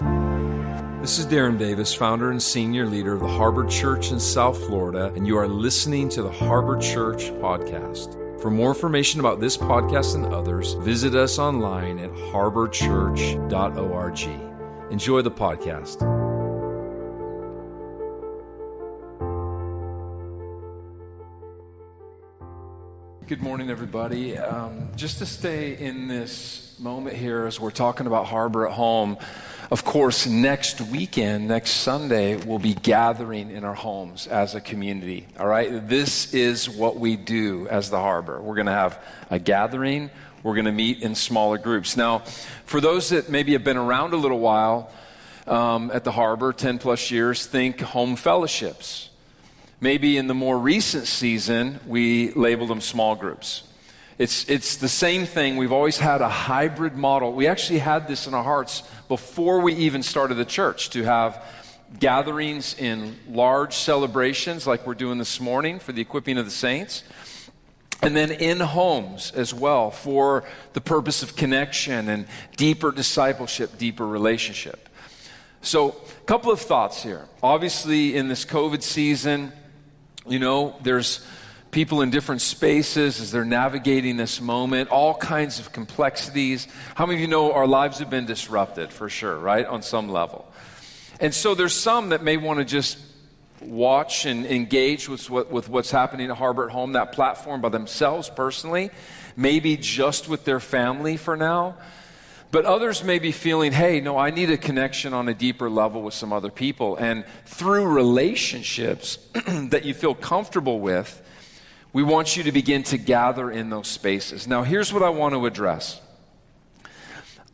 This is Darren Davis, founder and senior leader of the Harbor Church in South Florida, and you are listening to the Harbor Church podcast. For more information about this podcast and others, visit us online at harborchurch.org. Enjoy the podcast. Good morning, everybody. Um, just to stay in this moment here as we're talking about Harbor at Home, of course, next weekend, next Sunday, we'll be gathering in our homes as a community. All right? This is what we do as the Harbor. We're going to have a gathering, we're going to meet in smaller groups. Now, for those that maybe have been around a little while um, at the Harbor, 10 plus years, think home fellowships. Maybe in the more recent season, we labeled them small groups. It's, it's the same thing. We've always had a hybrid model. We actually had this in our hearts before we even started the church to have gatherings in large celebrations like we're doing this morning for the equipping of the saints. And then in homes as well for the purpose of connection and deeper discipleship, deeper relationship. So, a couple of thoughts here. Obviously, in this COVID season, you know, there's people in different spaces as they're navigating this moment, all kinds of complexities. How many of you know our lives have been disrupted for sure, right? On some level. And so there's some that may want to just watch and engage with, what, with what's happening at Harbor at Home, that platform by themselves personally, maybe just with their family for now. But others may be feeling, hey, no, I need a connection on a deeper level with some other people. And through relationships that you feel comfortable with, we want you to begin to gather in those spaces. Now, here's what I want to address.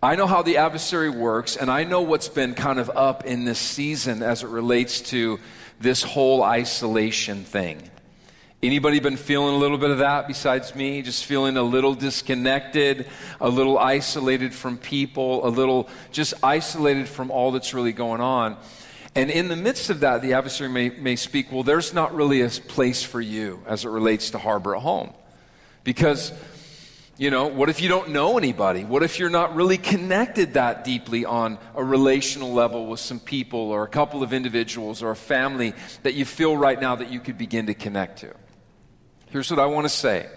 I know how the adversary works, and I know what's been kind of up in this season as it relates to this whole isolation thing. Anybody been feeling a little bit of that besides me? Just feeling a little disconnected, a little isolated from people, a little just isolated from all that's really going on. And in the midst of that, the adversary may, may speak, well, there's not really a place for you as it relates to harbor at home. Because, you know, what if you don't know anybody? What if you're not really connected that deeply on a relational level with some people or a couple of individuals or a family that you feel right now that you could begin to connect to? Here's what I want to say.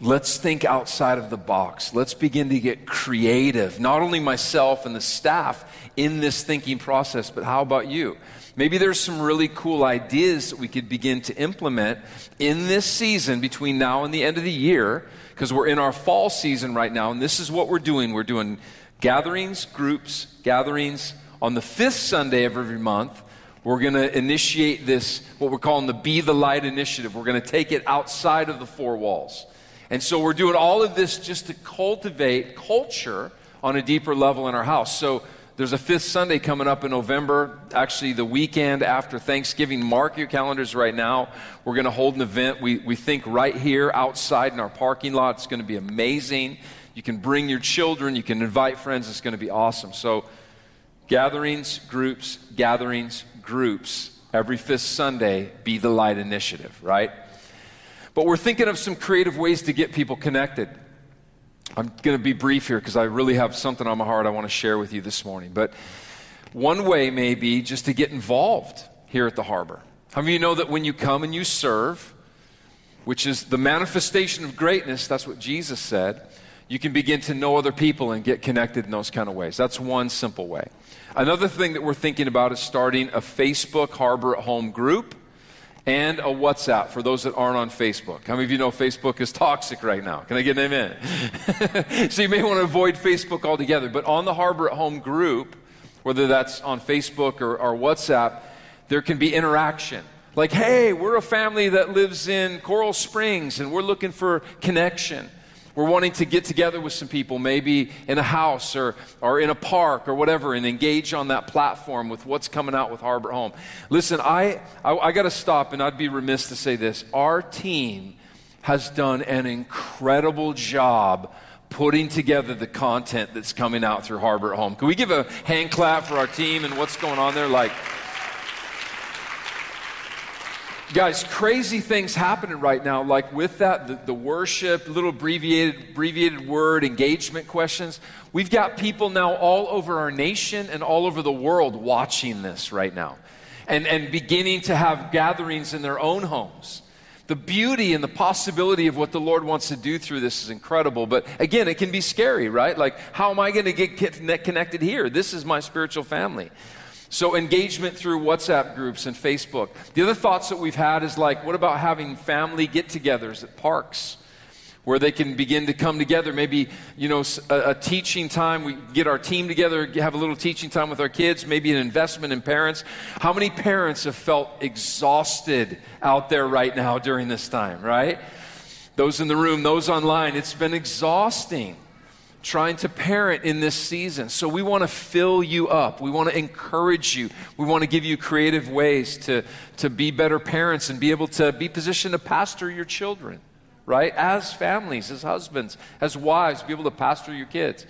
Let's think outside of the box. Let's begin to get creative. Not only myself and the staff in this thinking process, but how about you? Maybe there's some really cool ideas that we could begin to implement in this season between now and the end of the year, because we're in our fall season right now, and this is what we're doing. We're doing gatherings, groups, gatherings on the fifth Sunday of every month. We're going to initiate this, what we're calling the Be the Light initiative. We're going to take it outside of the four walls. And so we're doing all of this just to cultivate culture on a deeper level in our house. So there's a fifth Sunday coming up in November, actually the weekend after Thanksgiving. Mark your calendars right now. We're going to hold an event, we, we think, right here outside in our parking lot. It's going to be amazing. You can bring your children, you can invite friends. It's going to be awesome. So, gatherings, groups, gatherings, groups, every fifth Sunday, Be the Light initiative, right? But we're thinking of some creative ways to get people connected. I'm going to be brief here because I really have something on my heart I want to share with you this morning. But one way may be just to get involved here at the harbor. How many of you know that when you come and you serve, which is the manifestation of greatness, that's what Jesus said, you can begin to know other people and get connected in those kind of ways. That's one simple way. Another thing that we're thinking about is starting a Facebook Harbor at Home group and a WhatsApp for those that aren't on Facebook. How many of you know Facebook is toxic right now? Can I get an amen? so you may want to avoid Facebook altogether. But on the Harbor at Home group, whether that's on Facebook or, or WhatsApp, there can be interaction. Like, hey, we're a family that lives in Coral Springs and we're looking for connection. We're wanting to get together with some people, maybe in a house or, or in a park or whatever, and engage on that platform with what's coming out with Harbor Home. Listen, I, I, I got to stop, and I'd be remiss to say this. Our team has done an incredible job putting together the content that's coming out through Harbor Home. Can we give a hand clap for our team and what's going on there? Like, Guys, crazy things happening right now. Like with that, the, the, worship, little abbreviated, abbreviated word, engagement questions. We've got people now all over our nation and all over the world watching this right now and, and beginning to have gatherings in their own homes. The beauty and the possibility of what the Lord wants to do through this is incredible. But again, it can be scary, right? Like, how am I going to get connected here? This is my spiritual family. So, engagement through WhatsApp groups and Facebook. The other thoughts that we've had is like, what about having family get togethers at parks where they can begin to come together? Maybe, you know, a, a, teaching time. We get our team together, have a little teaching time with our kids, maybe an investment in parents. How many parents have felt exhausted out there right now during this time, right? Those in the room, those online, it's been exhausting trying to parent in this season. So we want to fill you up. We want to encourage you. We want to give you creative ways to, to be better parents and be able to be positioned to pastor your children, right? As families, as husbands, as wives, be able to pastor your kids.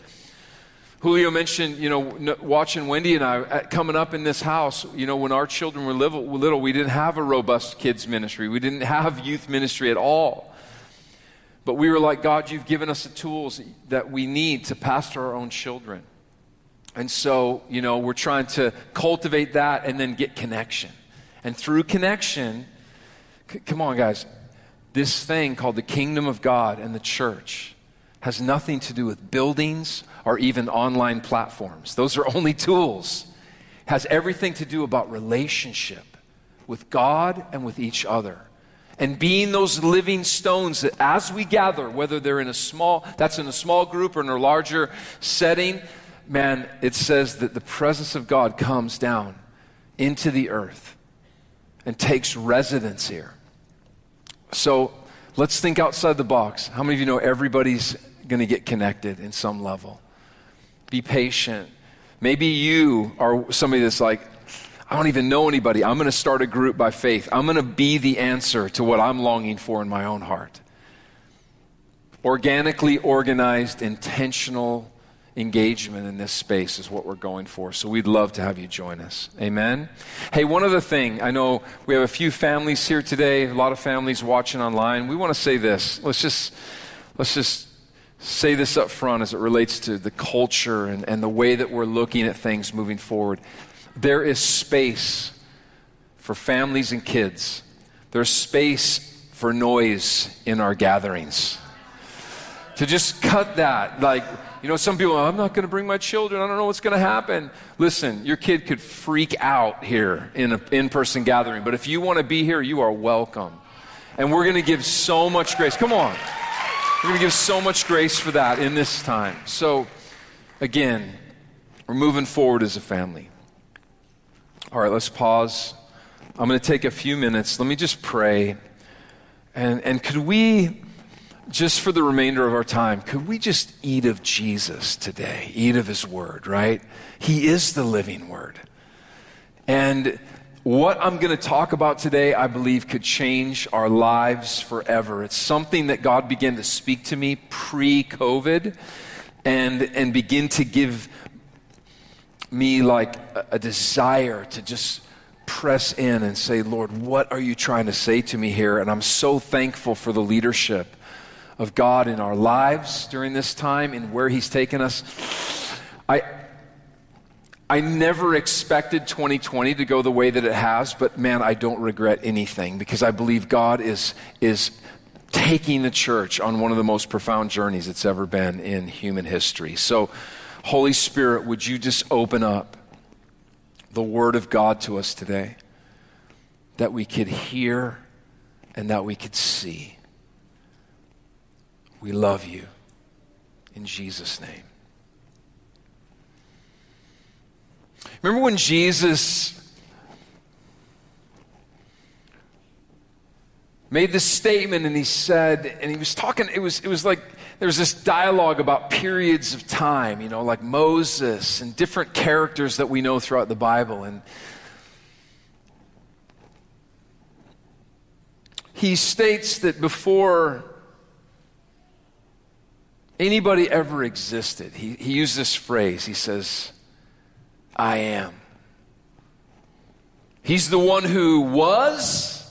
Julio mentioned, you know, watching Wendy and I uh, coming up in this house, you know, when our children were little, we didn't have a robust kids ministry. We didn't have youth ministry at all. But we were like, God, you've given us the tools that we need to pastor our own children. And so, you know, we're trying to cultivate that and then get connection. And through connection, c- come on, guys, this thing called the kingdom of God and the church has nothing to do with buildings or even online platforms. Those are only tools. It has everything to do about relationship with God and with each other and being those living stones that as we gather, whether they're in a small, that's in a small group or in a larger setting, man, it says that the presence of God comes down into the earth and takes residence here. So let's think outside the box. How many of you know everybody's going to get connected in some level? Be patient. Maybe you are somebody that's like, I don't even know anybody. I'm going to start a group by faith. I'm going to be the answer to what I'm longing for in my own heart. Organically organized, intentional engagement in this space is what we're going for. So we'd love to have you join us. Amen. Hey, one other thing. I know we have a few families here today, a lot of families watching online. We want to say this. Let's just let's just say this up front as it relates to the culture and, and the way that we're looking at things moving forward there is space for families and kids. There's space for noise in our gatherings. To just cut that, like, you know, some people, I'm not going to bring my children. I don't know what's going to happen. Listen, your kid could freak out here in an in person gathering, but if you want to be here, you are welcome. And we're going to give so much grace. Come on. We're going to give so much grace for that in this time. So, again, we're moving forward as a family. All right, let's pause. I'm going to take a few minutes. Let me just pray. And, and could we, just for the remainder of our time, could we just eat of Jesus today? Eat of his word, right? He is the living word. And what I'm going to talk about today, I believe, could change our lives forever. It's something that God began to speak to me pre COVID and, and begin to give me like a, desire to just press in and say, Lord, what are you trying to say to me here? And I'm so thankful for the leadership of God in our lives during this time and where He's taken us. I, I never expected 2020 to go the way that it has, but man, I don't regret anything because I believe God is, is taking the church on one of the most profound journeys it's ever been in human history. So, Holy Spirit, would you just open up the Word of God to us today that we could hear and that we could see? We love you. In Jesus' name. Remember when Jesus made this statement and he said, and he was talking, it was, it was like there's this dialogue about periods of time, you know, like Moses and different characters that we know throughout the Bible. And he states that before anybody ever existed, he, he used this phrase. He says, I am. He's the one who was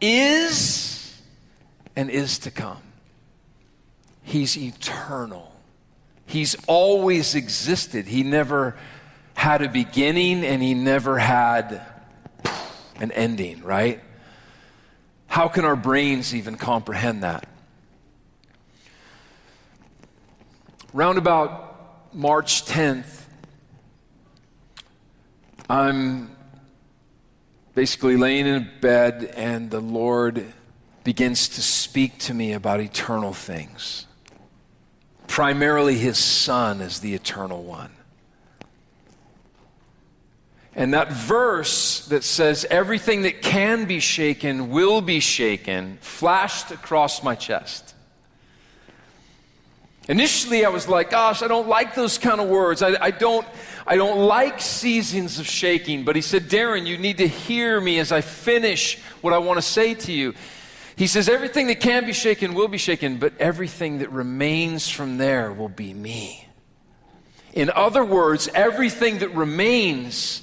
is and is to come. He's eternal. He's always existed. He never had a beginning and he never had an ending, right? How can our brains even comprehend that? Round about March 10th, I'm basically laying in bed, and the Lord begins to speak to me about eternal things. Primarily, His Son is the eternal one. And that verse that says, everything that can be shaken will be shaken, flashed across my chest. Initially, I was like, gosh, I don't like those kind of words. I, I, don't, I don't like seasons of shaking. But he said, Darren, you need to hear me as I finish what I want to say to you. He says, everything that can be shaken will be shaken, but everything that remains from there will be me. In other words, everything that remains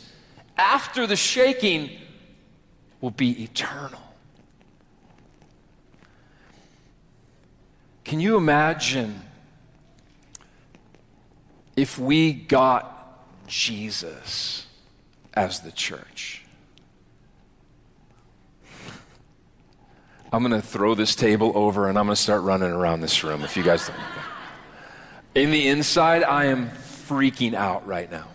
after the shaking will be eternal. Can you imagine if we got Jesus as the church. I'm going to throw this table over and I'm going to start running around this room if you guys don't. In the inside, I am freaking out right now.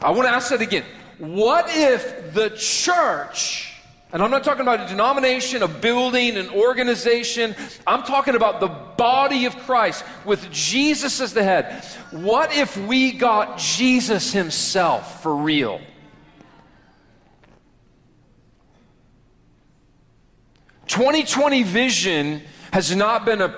I want to ask that again. What if the church and I'm not talking about a denomination, a building, an organization. I'm talking about the body of Christ with Jesus as the head. What if we got Jesus himself for real? Twenty twenty vision has not been a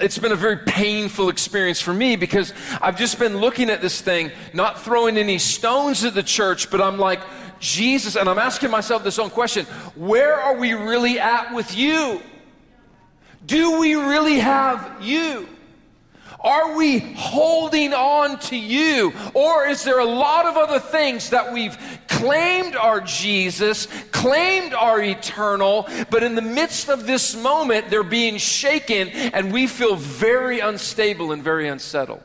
it's been a very painful experience for me because I've just been looking at this thing, not throwing any stones at the church, but I'm like, Jesus, and I'm asking myself this own question where are we really at with you? Do we really have you? Are we holding on to you? Or is there a lot of other things that we've claimed are Jesus, claimed are eternal, but in the midst of this moment, they're being shaken and we feel very unstable and very unsettled?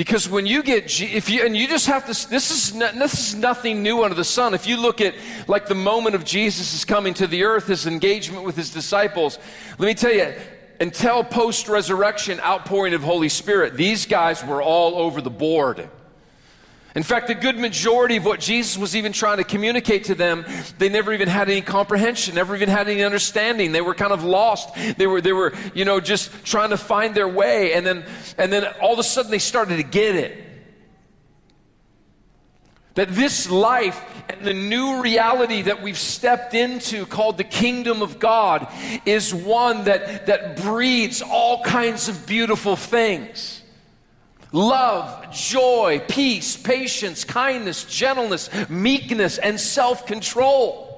Because when you get, if you, and you just have to, this is, this is nothing new under the sun. If you look at like the moment of Jesus' is coming to the earth, his engagement with his disciples, let me tell you, until post resurrection outpouring of Holy Spirit, these guys were all over the board. In fact, a good majority of what Jesus was even trying to communicate to them, they never even had any comprehension, never even had any understanding. They were kind of lost. They were, they were, you know, just trying to find their way. And then, and then all of a sudden they started to get it. That this life and the new reality that we've stepped into called the kingdom of God is one that, that breeds all kinds of beautiful things love, joy, peace, patience, kindness, gentleness, meekness, and self control.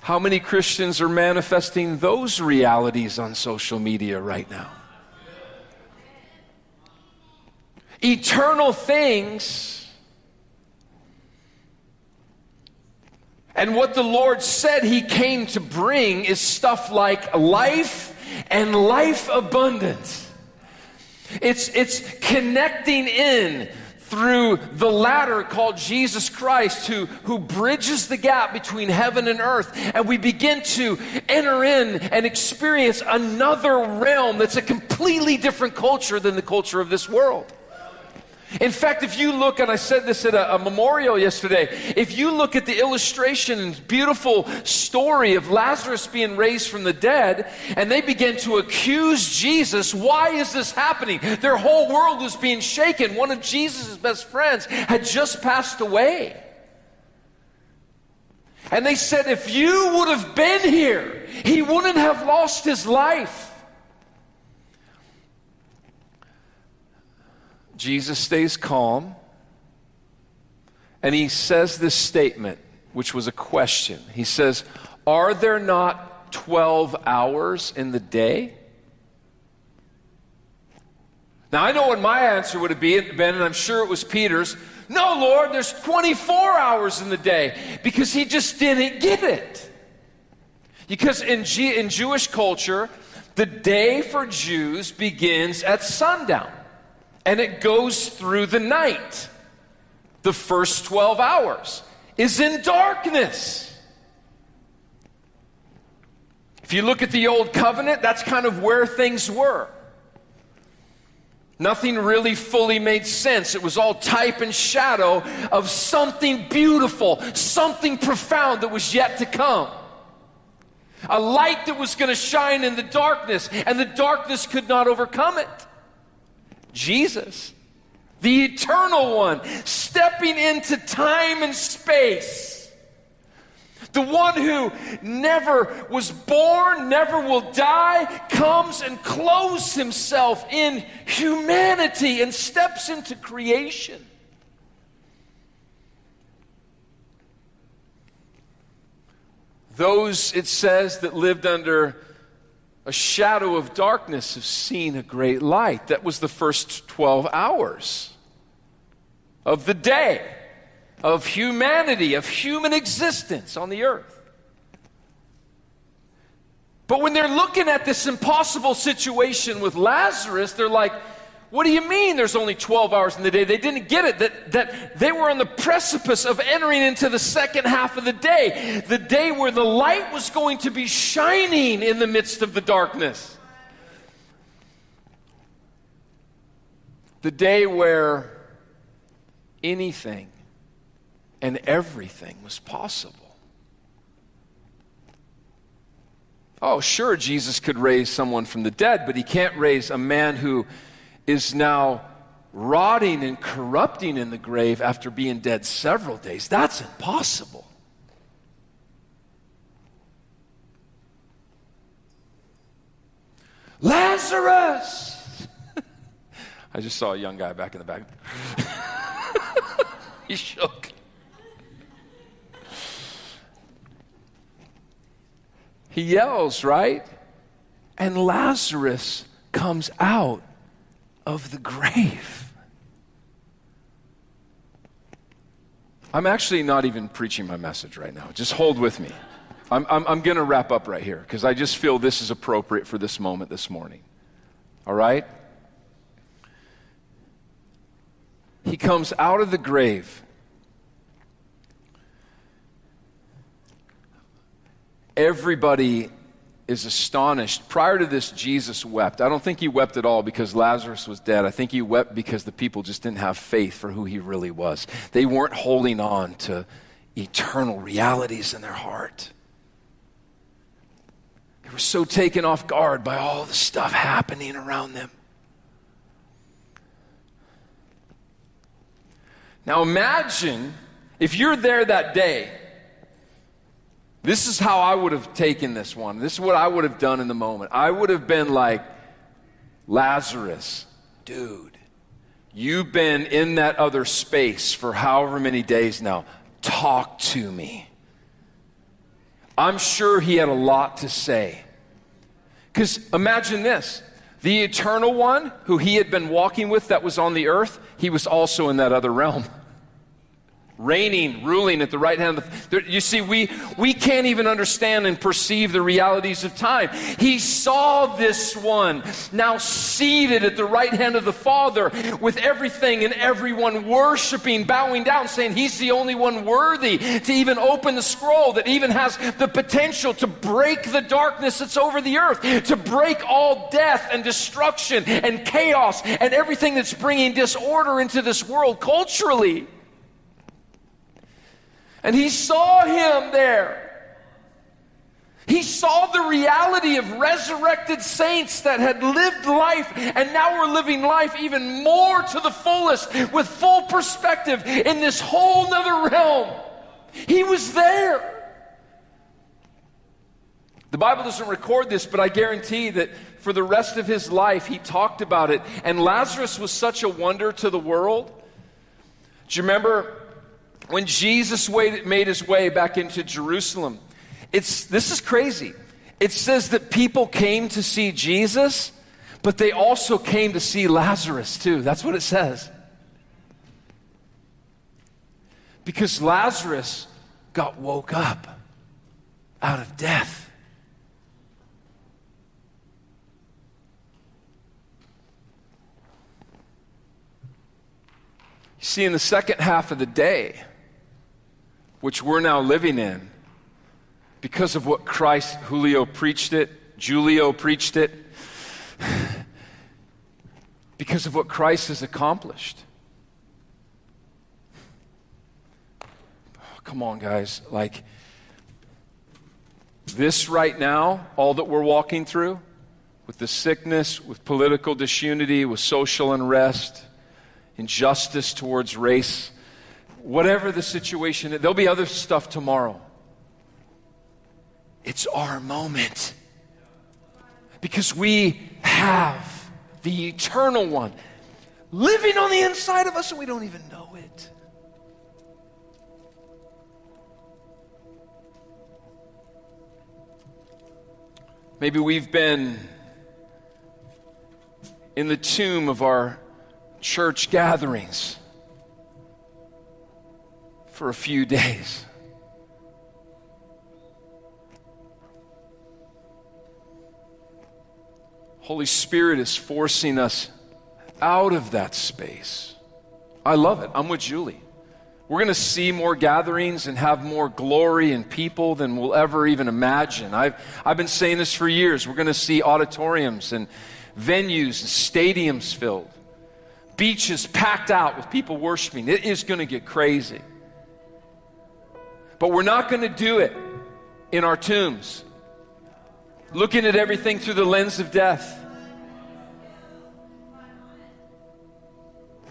How many Christians are manifesting those realities on social media right now? Eternal things. And what the Lord said He came to bring is stuff like life and life abundance. It's, it's connecting in through the ladder called Jesus Christ, who, who bridges the gap between heaven and earth. And we begin to enter in and experience another realm that's a completely different culture than the culture of this world. In fact, if you look, and I said this at a, a, memorial yesterday, if you look at the illustration and beautiful story of Lazarus being raised from the dead, and they begin to accuse Jesus, why is this happening? Their whole world was being shaken. One of Jesus' best friends had just passed away. And they said, if you would have been here, he wouldn't have lost his life. Jesus stays calm and he says this statement, which was a question. He says, Are there not 12 hours in the day? Now, I know what my answer would have been, and I'm sure it was Peter's No, Lord, there's 24 hours in the day because he just didn't get it. Because in, G- in Jewish culture, the day for Jews begins at sundown and it goes through the night. The first 12 hours is in darkness. If you look at the Old Covenant, that's kind of where things were. Nothing really fully made sense. It was all type and shadow of something beautiful, something profound that was yet to come. A light that was going to shine in the darkness, and the darkness could not overcome it. Jesus, the eternal one, stepping into time and space the one who never was born, never will die, comes and clothes himself in humanity and steps into creation. Those, it says, that lived under a shadow of darkness have seen a great light. That was the first 12 hours of the day of humanity, of human existence on the earth. But when they're looking at this impossible situation with Lazarus, they're like, what do you mean there's only 12 hours in the day? They didn't get it, that, that they were on the precipice of entering into the second half of the day, the day where the light was going to be shining in the midst of the darkness. The day where anything and everything was possible. Oh, sure, Jesus could raise someone from the dead, but he can't raise a man who is now rotting and corrupting in the grave after being dead several days. That's impossible. Lazarus! I just saw a young guy back in the back. he shook. He yells, right? And Lazarus comes out of the grave. I'm actually not even preaching my message right now. Just hold with me. I'm, I'm, I'm going to wrap up right here because I just feel this is appropriate for this moment this morning. All right? He comes out of the grave everybody is astonished. Prior to this, Jesus wept. I don't think he wept at all because Lazarus was dead. I think he wept because the people just didn't have faith for who he really was. They weren't holding on to eternal realities in their heart. They were so taken off guard by all the stuff happening around them. Now imagine if you're there that day this is how I would have taken this one. This is what I would have done in the moment. I would have been like, Lazarus, dude, you've been in that other space for however many days now. Talk to me. I'm sure he had a lot to say. Because imagine this the eternal one who he had been walking with that was on the earth, he was also in that other realm reigning, ruling at the right hand of the. You see, we, we can't even understand and perceive the realities of time. He saw this one now seated at the right hand of the Father with everything and everyone worshiping, bowing down, saying he's the only one worthy to even open the scroll that even has the potential to break the darkness that's over the earth, to break all death and destruction and chaos and everything that's bringing disorder into this world culturally. And he saw him there. He saw the reality of resurrected saints that had lived life and now were living life even more to the fullest with full perspective in this whole nother realm. He was there. The Bible doesn't record this, but I guarantee that for the rest of his life, he talked about it. And Lazarus was such a wonder to the world. Do you remember when Jesus made his way back into Jerusalem, it's, this is crazy. It says that people came to see Jesus, but they also came to see Lazarus too. That's what it says. Because Lazarus got woke up out of death. You see, in the second half of the day, which we're now living in, because of what Christ, Julio preached it, Julio preached it, because of what Christ has accomplished. Oh, come on, guys. Like, this right now, all that we're walking through, with the sickness, with political disunity, with social unrest, injustice towards race, whatever the situation, there'll be other stuff tomorrow. It's our moment. Because we have the eternal one living on the inside of us and we don't even know it. Maybe we've been in the tomb of our church gatherings for a few days. Holy Spirit is forcing us out of that space. I love it. I'm with Julie. We're going to see more gatherings and have more glory and people than we'll ever even imagine. I've, I've been saying this for years. We're going to see auditoriums and venues and stadiums filled, beaches packed out with people worshiping. It is going to get crazy. But we're not going to do it in our tombs, looking at everything through the lens of death.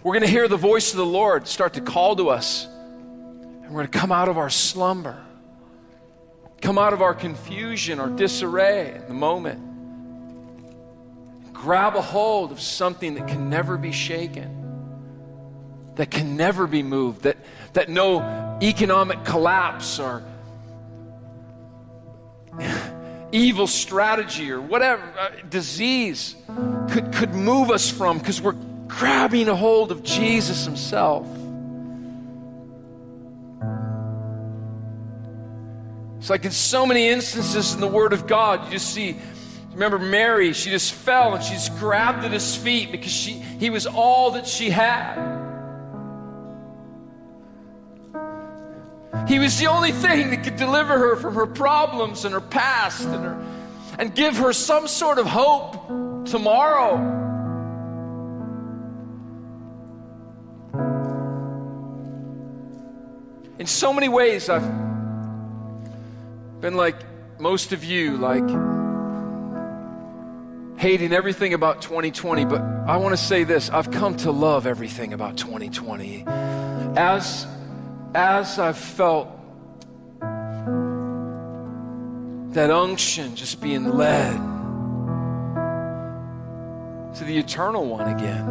We're going to hear the voice of the Lord start to call to us. And we're going to come out of our slumber, come out of our confusion, our disarray in the moment. Grab a hold of something that can never be shaken that can never be moved, that, that no economic collapse or evil strategy or whatever, uh, disease could, could move us from because we're grabbing a hold of Jesus Himself. It's like in so many instances in the Word of God, you just see remember Mary, she just fell and she just grabbed at his feet because she, he was all that she had. He was the only thing that could deliver her from her problems and her past and, her, and give her some sort of hope tomorrow. In so many ways, I've been like most of you, like hating everything about 2020, but I want to say this I've come to love everything about 2020. As as I've felt that unction just being led to the eternal one again.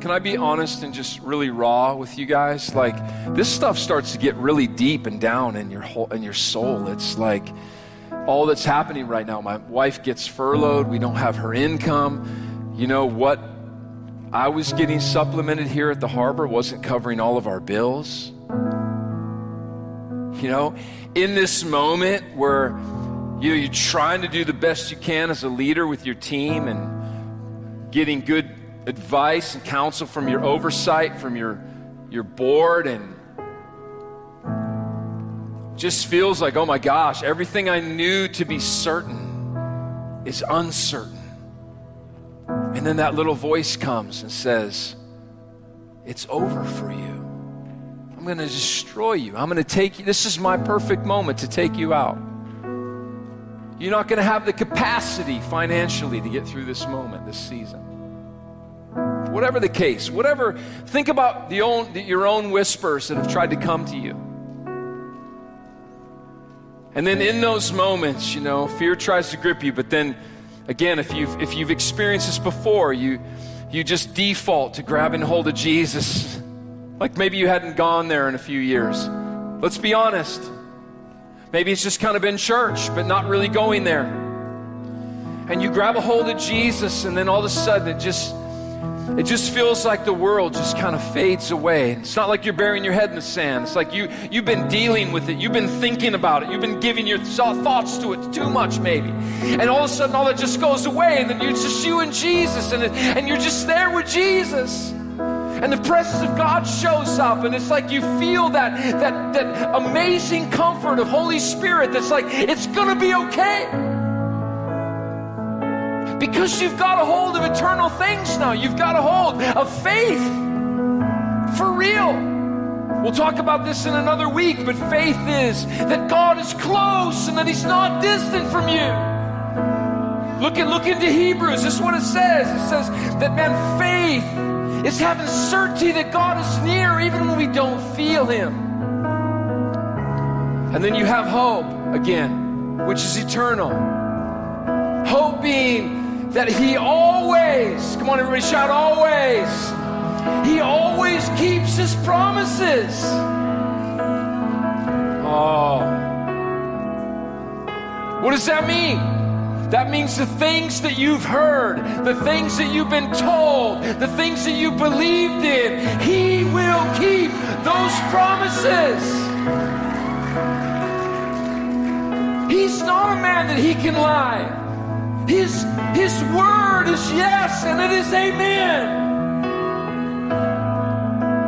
Can I be honest and just really raw with you guys? Like this stuff starts to get really deep and down in your whole in your soul. It's like all that's happening right now. My wife gets furloughed. We don't have her income. You know what I was getting supplemented here at the harbor wasn't covering all of our bills. You know, in this moment where you know, you're trying to do the best you can as a leader with your team and getting good advice and counsel from your oversight, from your, your board, and just feels like, oh my gosh, everything I knew to be certain is uncertain. And then that little voice comes and says, It's over for you. I'm going to destroy you. I'm going to take you. This is my perfect moment to take you out. You're not going to have the capacity financially to get through this moment, this season. Whatever the case, whatever, think about the own, your own whispers that have tried to come to you. And then in those moments, you know, fear tries to grip you, but then Again, if you've, if you've experienced this before, you, you just default to grabbing hold of Jesus. Like maybe you hadn't gone there in a few years. Let's be honest. Maybe it's just kind of been church, but not really going there. And you grab a hold of Jesus, and then all of a sudden it just, it just feels like the world just kind of fades away. It's not like you're burying your head in the sand. It's like you, you've been dealing with it. You've been thinking about it. You've been giving your thoughts to it too much, maybe. And all of a sudden, all that just goes away. And then you're just you and Jesus. And, it, and you're just there with Jesus. And the presence of God shows up. And it's like you feel that, that, that amazing comfort of Holy Spirit that's like, it's going to be okay. Because you've got a hold of eternal things now. You've got a hold of faith for real. We'll talk about this in another week, but faith is that God is close and that He's not distant from you. Look at look into Hebrews. This is what it says. It says that man, faith is having certainty that God is near even when we don't feel Him. And then you have hope again, which is eternal. Hope being that He always, come on, everybody, shout always. He always keeps His promises. Oh. What does that mean? That means the things that you've heard, the things that you've been told, the things that you believed in, He will keep those promises. He's not a man that He can lie. His, his word is yes and it is amen.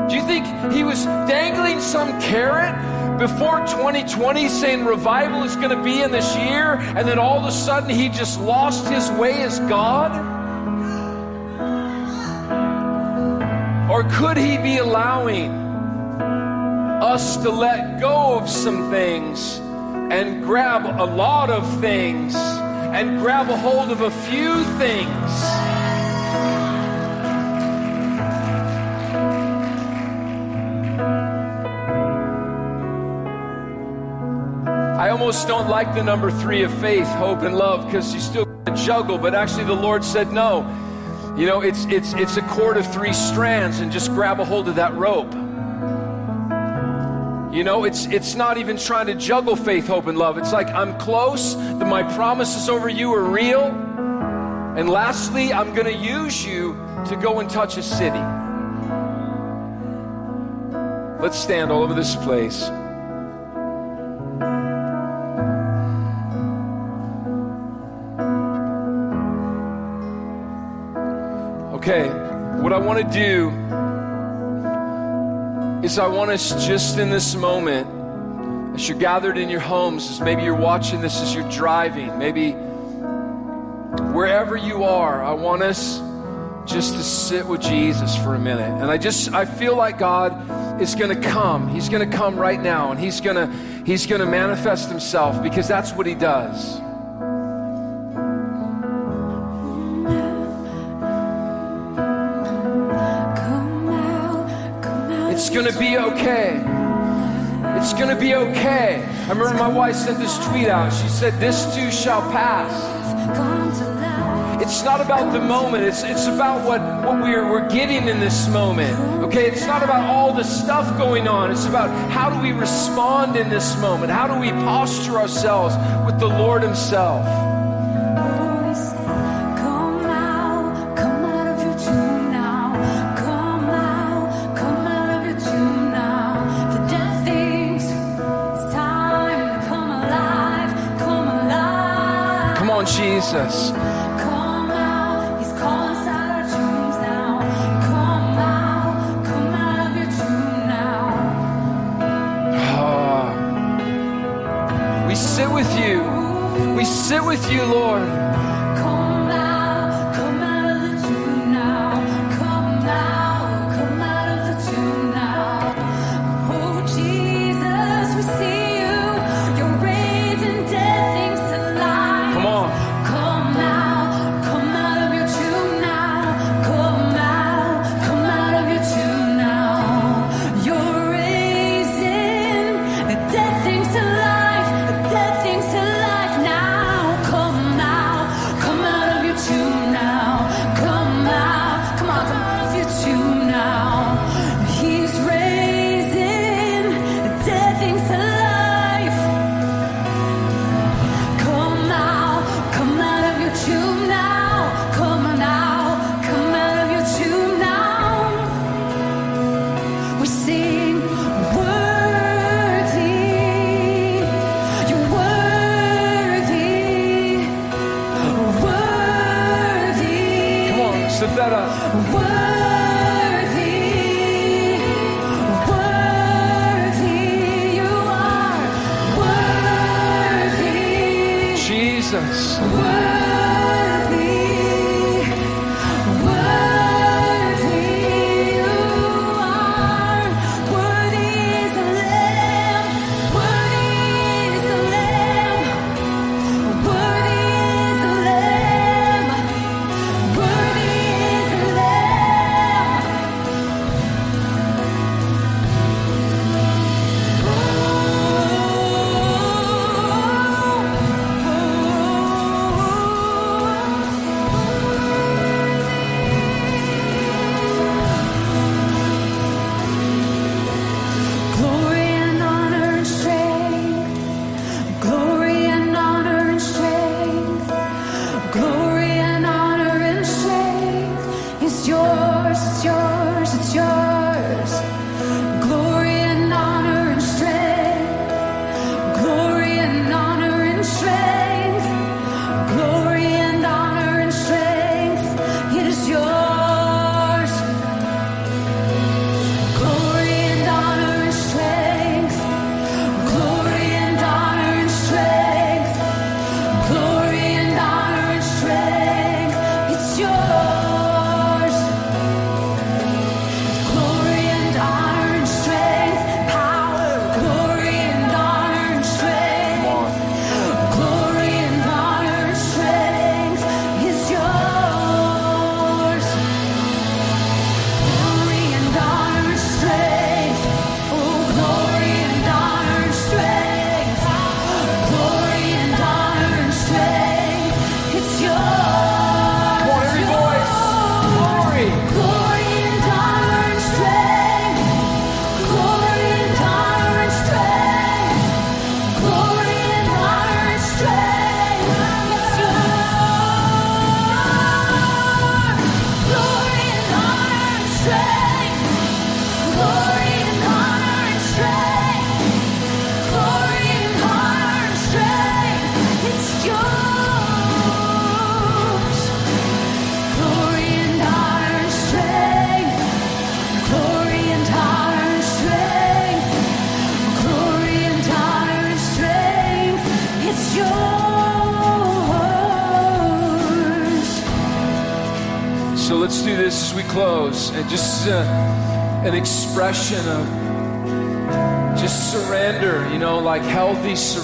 Do you think he was dangling some carrot before 2020 saying revival is going to be in this year and then all of a sudden he just lost his way as God? Or could he be allowing us to let go of some things and grab a lot of things? And grab a hold of a few things. I almost don't like the number three of faith, hope, and love because you still juggle, but actually the Lord said no. You know, it's it's it's a cord of three strands, and just grab a hold of that rope. You know, it's it's not even trying to juggle faith, hope, and love. It's like I'm close, that my promises over you are real. And lastly, I'm to use you to go and touch a city. Let's stand all over this place. Okay, what I want to do is I want us just in this moment, as you're gathered in your homes, as maybe you're watching this as you're driving, maybe wherever you are, I want us just to sit with Jesus for a minute. And I just I feel like God is going to come. He's going to come right now and he's going to he's going to manifest himself because that's what he does. Going to be okay. It's to be okay. I remember my wife sent this tweet out. She said, This too shall pass. It's not about the moment. It's, it's about what, what we're, we're getting in this moment. Okay? It's not about all the stuff going on. It's about how do we respond in this moment? How do we posture ourselves with the Lord Himself? Jesus. Ah. We sit with you. We sit with you, Lord.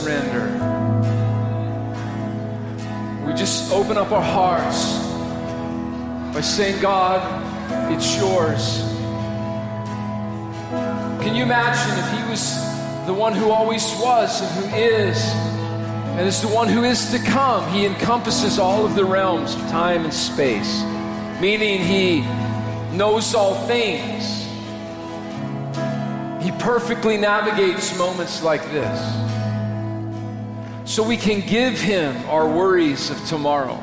Surrender. We just open up our hearts by saying, God, it's yours. Can you imagine if He was the one who always was and who is, and is the one who is to come? He encompasses all of the realms of time and space meaning he knows all things. He perfectly navigates moments like this. So we can give him our worries of tomorrow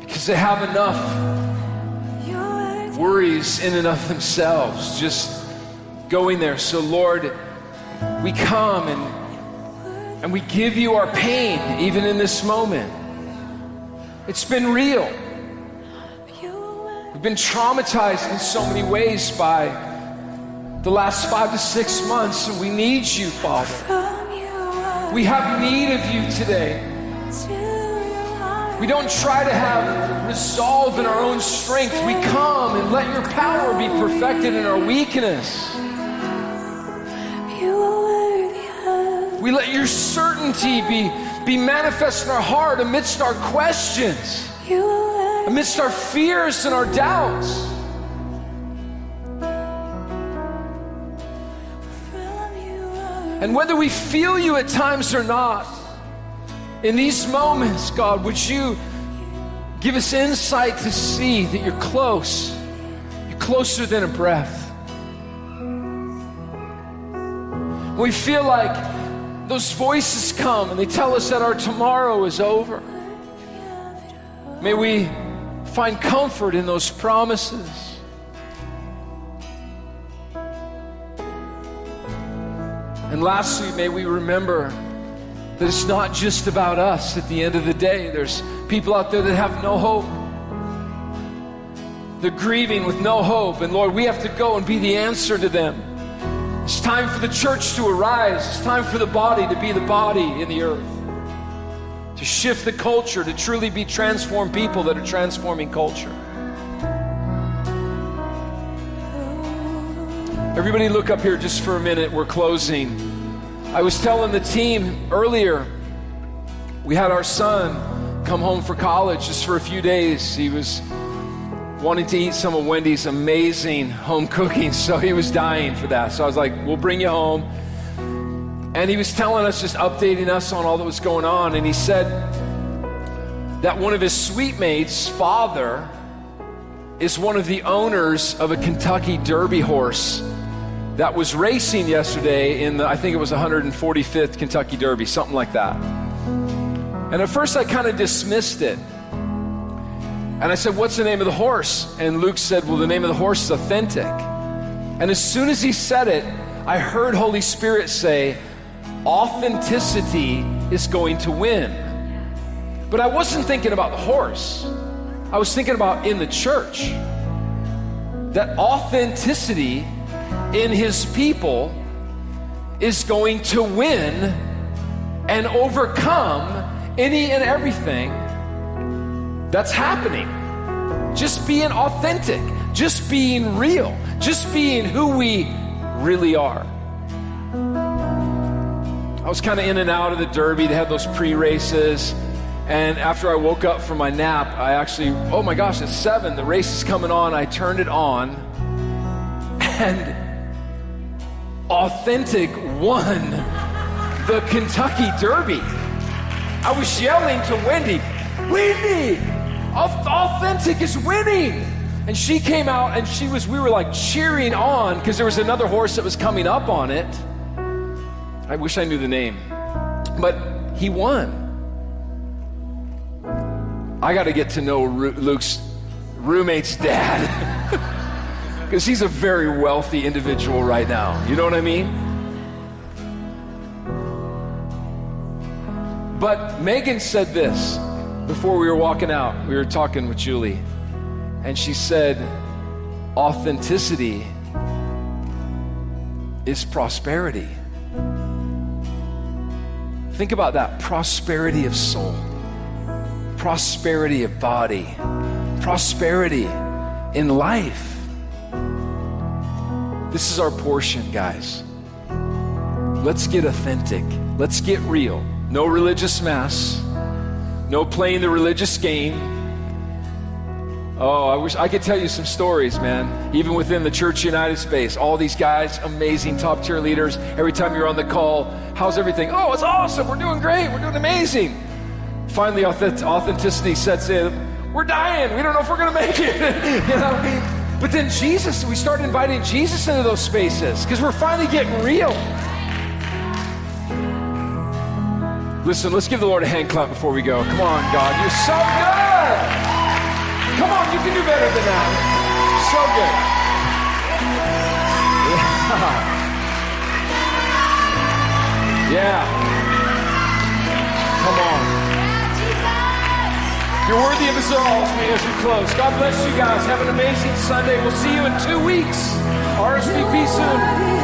because they have enough worries in and of themselves just going there. So, Lord, we come and, and we give you our pain even in this moment. It's been real We've been traumatized in so many ways by the last five to six months, and we need you, Father. We have need of you today. We don't try to have resolve in our own strength. We come and let your power be perfected in our weakness. We let your certainty be, be manifest in our heart amidst our questions amidst our fears and our doubts. And whether we feel you at times or not, in these moments, God, would you give us insight to see that you're close? You're closer than a breath. We feel like those voices come and they tell us that our tomorrow is over. May we find comfort in those promises. And lastly, may we remember that it's not just about us at the end of the day. There's people out there that have no hope. They're grieving with no hope. And Lord, we have to go and be the answer to them. It's time for the church to arise. It's time for the body to be the body in the earth. to shift the culture, to truly be transformed people that are transforming culture. Everybody, look up here just for a minute. We're closing. I was telling the team earlier, we had our son come home for college just for a few days. He was wanting to eat some of Wendy's amazing home cooking, so he was dying for that. So I was like, we'll bring you home. And he was telling us, just updating us on all that was going on. And he said that one of his suite mates' father is one of the owners of a Kentucky Derby horse that was racing yesterday in the, I think it was 145th Kentucky Derby, something like that. And at first I kind of dismissed it. And I said, What's the name of the horse? And Luke said, Well, the name of the horse is Authentic. And as soon as he said it, I heard Holy Spirit say, Authenticity is going to win. But I wasn't thinking about the horse, I was thinking about in the church. That authenticity in his people is going to win and overcome any and everything that's happening. Just being authentic, just being real, just being who we really are. I was kind of in and out of the Derby. They had those pre races. And after I woke up from my nap, I actually, oh my gosh, it's seven. The race is coming on. I turned it on. And Authentic won the Kentucky Derby. I was yelling to Wendy, Wendy, Authentic is winning. And she came out and she was, we were like cheering on because there was another horse that was coming up on it. I wish I knew the name. But he won. I got to get to know Luke's roommate's dad. Because he's a very wealthy individual right now. You know what I mean? But Megan said this before we were walking out. We were talking with Julie, and she said, Authenticity is prosperity. Think about that prosperity of soul, prosperity of body, prosperity in life. This is our portion, guys. Let's get authentic. Let's get real. No religious mass. No playing the religious game. Oh, I wish I could tell you some stories, man. Even within the Church United space, all these guys, amazing top tier leaders. Every time you're on the call, how's everything? Oh, it's awesome. We're doing great. We're doing amazing. Finally, authenticity sets in. We're dying. We don't know if we're going to make it. you know, but then Jesus, we start inviting Jesus into those spaces because we're finally getting real. Listen, let's give the Lord a hand clap before we go. Come on, God, you're so good. Come on, you can do better than that. So good. Yeah. Come on. You're worthy of us all as we close. God bless you guys. Have an amazing Sunday. We'll see you in two weeks. RSVP soon.